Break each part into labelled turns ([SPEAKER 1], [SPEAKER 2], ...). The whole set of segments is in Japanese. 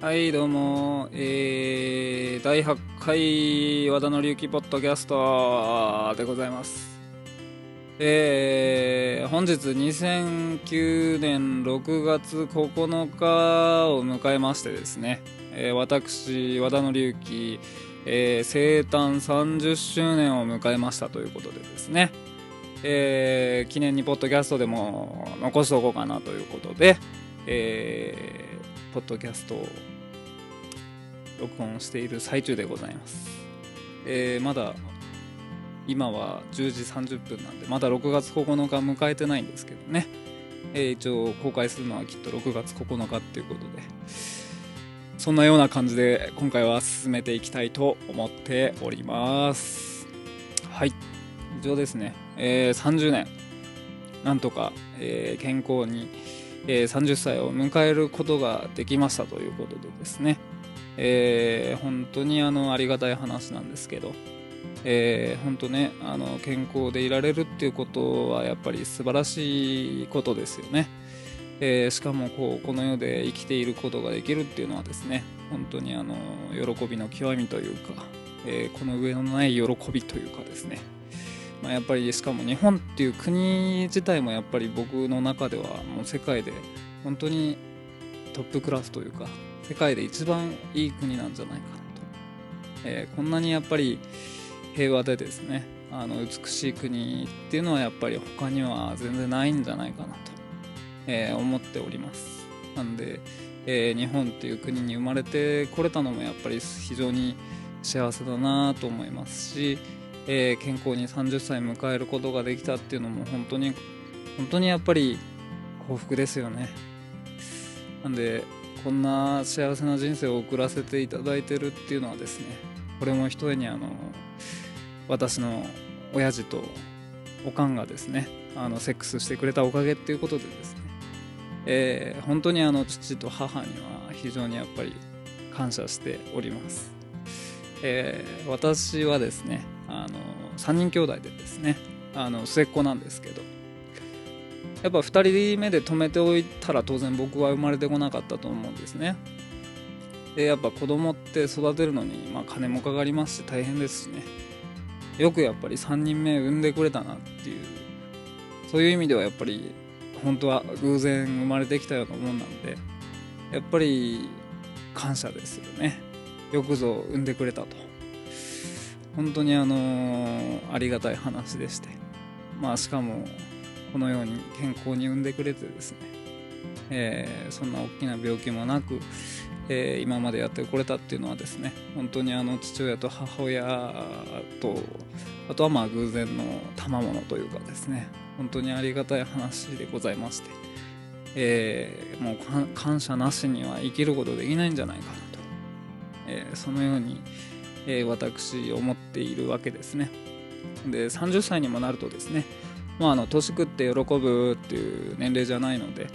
[SPEAKER 1] はい、どうも、えー、第8回和田の隆起ポッドキャストでございます。えー、本日2009年6月9日を迎えましてですね、えー私、和田の隆起、えー生誕30周年を迎えましたということでですね、えー記念にポッドキャストでも残しておこうかなということで、えーポッドキャストを録音している最中でございます、えーまだ今は10時30分なんでまだ6月9日迎えてないんですけどね、えー一応公開するのはきっと6月9日っていうことで。そんなような感じで今回は進めていきたいと思っております。はい。以上ですね、えー30年。なんとか、えー健康に、えー30歳を迎えることができましたということでですね、えー本当にあのありがたい話なんですけど、えー本当ねあの健康でいられるっていうことはやっぱり素晴らしいことですよね、えーしかもこうこの世で生きていることができるっていうのはですね本当にあの喜びの極みというか、えーこの上のない喜びというかですね。まあ、やっぱりしかも日本っていう国自体もやっぱり僕の中ではもう世界で本当にトップクラスというか世界で一番いい国なんじゃないかなと、えーこんなにやっぱり平和でですねあの美しい国っていうのはやっぱり他には全然ないんじゃないかなと、えー思っております。なんで、えー日本っていう国に生まれてこれたのもやっぱり非常に幸せだなと思いますしえー健康に30歳迎えることができたっていうのも本当に本当にやっぱり幸福ですよね。なんでこんな幸せな人生を送らせていただいてるっていうのはですねこれもひとえにあの私の親父とおかんがですねあのセックスしてくれたおかげっていうことでですね、えー本当にあの父と母には非常にやっぱり感謝しております。えー私はですねあの3人兄弟でですねあの末っ子なんですけどやっぱ2人目で止めておいたら当然僕は生まれてこなかったと思うんですね。でやっぱ子供って育てるのに、まあ、金もかかりますし大変ですしね。よくやっぱり3人目産んでくれたなっていうそういう意味ではやっぱり本当は偶然生まれてきたようなもんなんでやっぱり感謝ですよね。よくぞ産んでくれたと。本当にあのーありがたい話でして。まあしかもこのように健康に産んでくれてですね、えーそんな大きな病気もなく、えー今までやってこれたっていうのはですね本当にあの父親と母親とあとはまあ偶然の賜物というかですね本当にありがたい話でございまして、えーもう感謝なしには生きることできないんじゃないかなと、えそのように、え私思っているわけですね。で30歳にもなるとですねまああの年食って喜ぶっていう年齢じゃないので、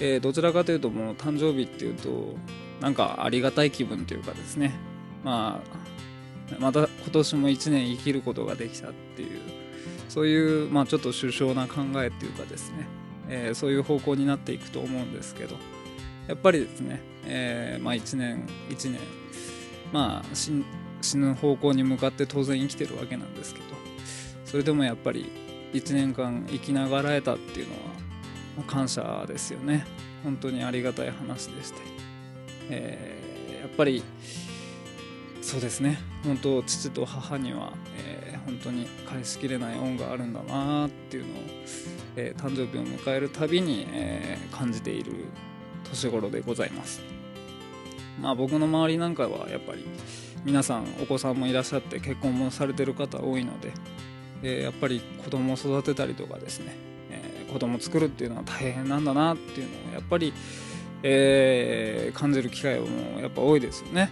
[SPEAKER 1] えーどちらかというともう誕生日っていうとなんかありがたい気分というかですね。まあまた今年も1年生きることができたっていうそういう、まあ、ちょっと首相な考えっていうかですね、えーそういう方向になっていくと思うんですけど。やっぱりですね、えーまあ、1年1年まあ死ぬ方向に向かって当然生きてるわけなんですけどそれでもやっぱり1年間生きながらえたっていうのはま感謝ですよね。本当にありがたい話でして、えーやっぱりそうですね。本当父と母には、えー本当に返しきれない恩があるんだなっていうのを、えー誕生日を迎えるたびに、えー感じている年頃でございます。まあ僕の周りなんかはやっぱり皆さんお子さんもいらっしゃって結婚もされてる方多いので、えやっぱり子供を育てたりとかですね、えー子供を作るっていうのは大変なんだなっていうのをやっぱり、えー感じる機会もやっぱ多いですよね。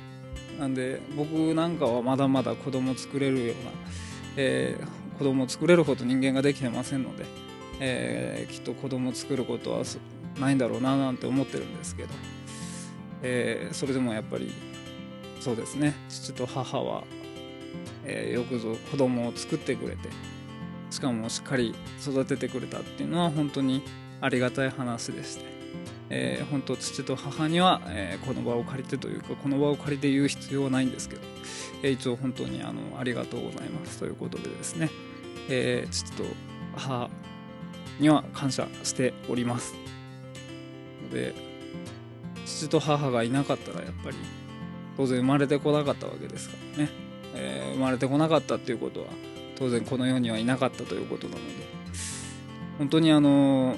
[SPEAKER 1] なんで僕なんかはまだまだ子供作れるような、えー子供作れるほど人間ができてませんので、えーきっと子供作ることはないんだろうななんて思ってるんですけど、えーそれでもやっぱりそうですね。父と母は、えーよくぞ子供を作ってくれてしかもしっかり育ててくれたっていうのは本当にありがたい話でして、えー、本当父と母には、えー、この場を借りてというかこの場を借りて言う必要はないんですけど、えー、一応本当にあのありがとうございますということでですね、えー、父と母には感謝しております。で父と母がいなかったらやっぱり当然生まれてこなかったわけですからね、えー、生まれてこなかったっていうことは当然この世にはいなかったということなので本当にあの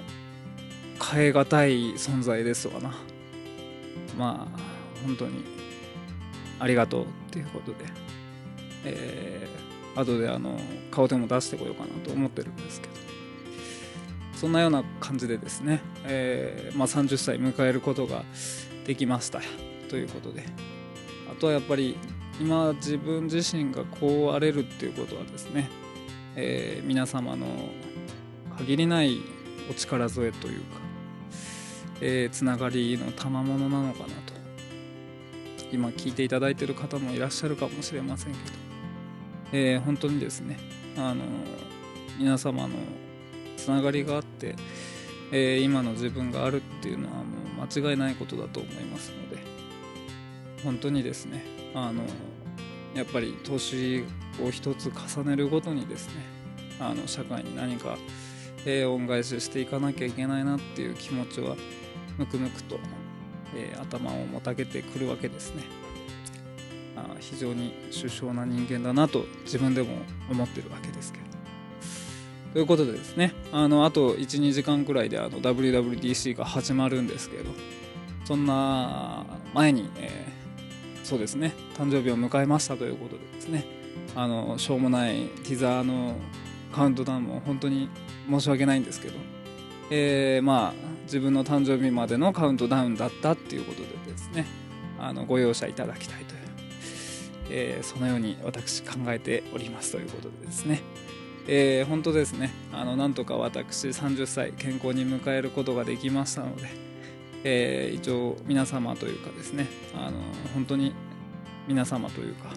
[SPEAKER 1] 変え難い存在ですわな。まあ本当にありがとうっていうことで。えー、後であの顔でも出してこようかなと思ってるんですけど。そんなような感じでですね、えー、まあ、30歳迎えることができましたということで。あとはやっぱり今自分自身がこう荒れるっていうことはですね、えー、皆様の限りないお力添えというか、えー、つながりの賜物なのかなと。今聞いていただいてる方もいらっしゃるかもしれませんけど、えー、本当にですねあの皆様のつながりがあって、えー、今の自分があるっていうのはもう間違いないことだと思いますので本当にですねあのやっぱり年を一つ重ねるごとにですねあの社会に何か、えー、恩返ししていかなきゃいけないなっていう気持ちはむくむくと、えー、頭をもたげてくるわけですね。あ非常に首相な人間だなと自分でも思ってるわけですけど。ということでですねあのあと12時間くらいであの WWDC が始まるんですけどそんな前に、えー、そうですね。誕生日を迎えましたということでですね。あのしょうもないティザーのカウントダウンも本当に申し訳ないんですけど、えー、まあ自分の誕生日までのカウントダウンだったっていうことでですね。あのご容赦いただきたいという、えー、そのように私考えておりますということでですね、えー、本当ですね。あのなんとか私30歳健康に迎えることができましたので、えー、一応皆様というかですねあの本当に皆様というか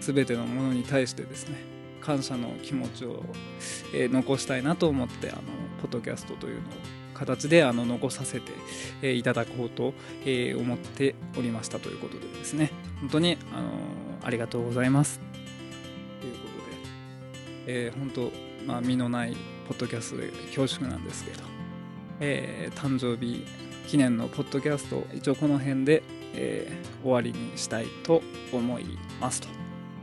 [SPEAKER 1] 全てのものに対してですね感謝の気持ちを、えー、残したいなと思ってあのポッドキャストというのを形であの残させて、えー、いただこうと、えー、思っておりましたということでですね。本当に、あのありがとうございます。ということで、え本当、まあ、身のないポッドキャストで恐縮なんですけど、え誕生日記念のポッドキャスト一応この辺で、え終わりにしたいと思いますと。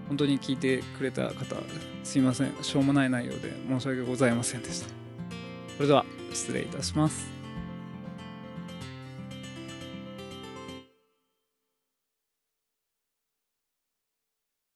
[SPEAKER 1] 本当に聞いてくれた方すいません。しょうもない内容で申し訳ございませんでした。それでは失礼いたします。